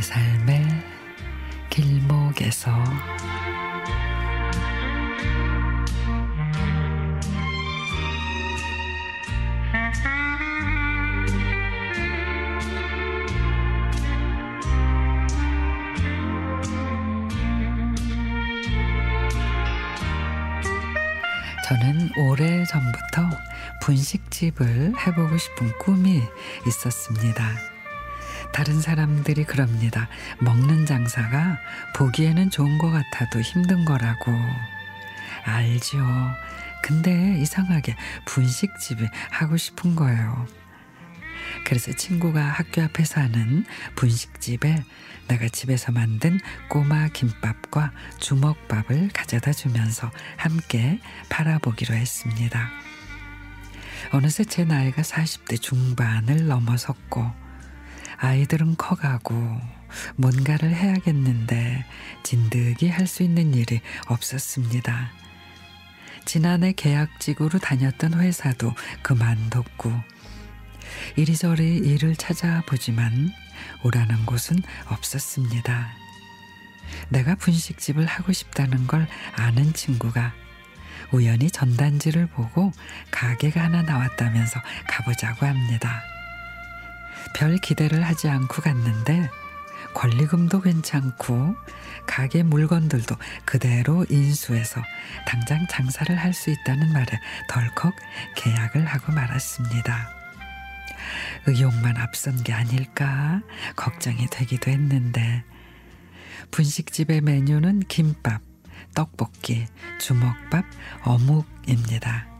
삶의 길목에서 저는 오래 전부터 분식집을 해보고 싶은 꿈이 있었습니다. 다른 사람들이 그럽니다. 먹는 장사가 보기에는 좋은 것 같아도 힘든 거라고. 알지요. 근데 이상하게 분식집이 하고 싶은 거예요. 그래서 친구가 학교 앞에 사는 분식집에 내가 집에서 만든 꼬마 김밥과 주먹밥을 가져다 주면서 함께 팔아보기로 했습니다. 어느새 제 나이가 40대 중반을 넘어섰고 아이들은 커가고 뭔가를 해야겠는데 진득이 할 수 있는 일이 없었습니다. 지난해 계약직으로 다녔던 회사도 그만뒀고 이리저리 일을 찾아보지만 오라는 곳은 없었습니다. 내가 분식집을 하고 싶다는 걸 아는 친구가 우연히 전단지를 보고 가게가 하나 나왔다면서 가보자고 합니다. 별 기대를 하지 않고 갔는데 권리금도 괜찮고 가게 물건들도 그대로 인수해서 당장 장사를 할 수 있다는 말에 덜컥 계약을 하고 말았습니다. 의욕만 앞선 게 아닐까 걱정이 되기도 했는데 분식집의 메뉴는 김밥, 떡볶이, 주먹밥, 어묵입니다.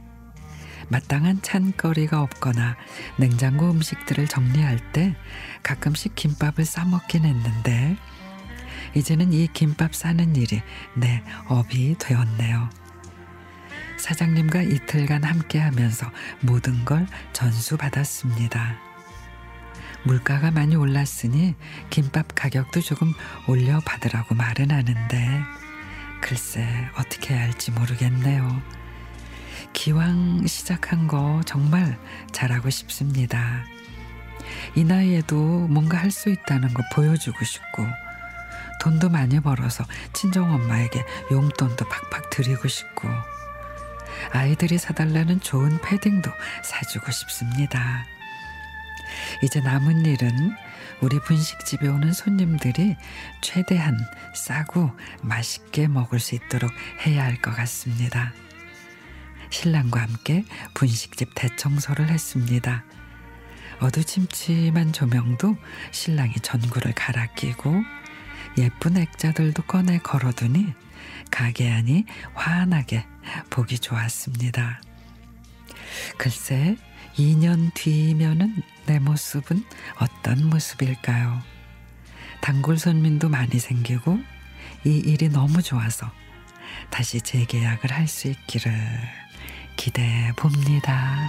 마땅한 찬거리가 없거나 냉장고 음식들을 정리할 때 가끔씩 김밥을 싸먹긴 했는데 이제는 이 김밥 싸는 일이 내 업이 되었네요. 사장님과 이틀간 함께 하면서 모든 걸 전수받았습니다. 물가가 많이 올랐으니 김밥 가격도 조금 올려받으라고 말은 하는데 글쎄 어떻게 해야 할지 모르겠네요. 기왕 시작한 거 정말 잘하고 싶습니다. 이 나이에도 뭔가 할 수 있다는 거 보여주고 싶고 돈도 많이 벌어서 친정 엄마에게 용돈도 팍팍 드리고 싶고 아이들이 사달라는 좋은 패딩도 사주고 싶습니다. 이제 남은 일은 우리 분식집에 오는 손님들이 최대한 싸고 맛있게 먹을 수 있도록 해야 할 것 같습니다. 신랑과 함께 분식집 대청소를 했습니다. 어두침침한 조명도 신랑이 전구를 갈아 끼고 예쁜 액자들도 꺼내 걸어두니 가게 안이 환하게 보기 좋았습니다. 글쎄 2년 뒤면은 내 모습은 어떤 모습일까요? 단골 손님도 많이 생기고 이 일이 너무 좋아서 다시 재계약을 할 수 있기를 기대해 봅니다.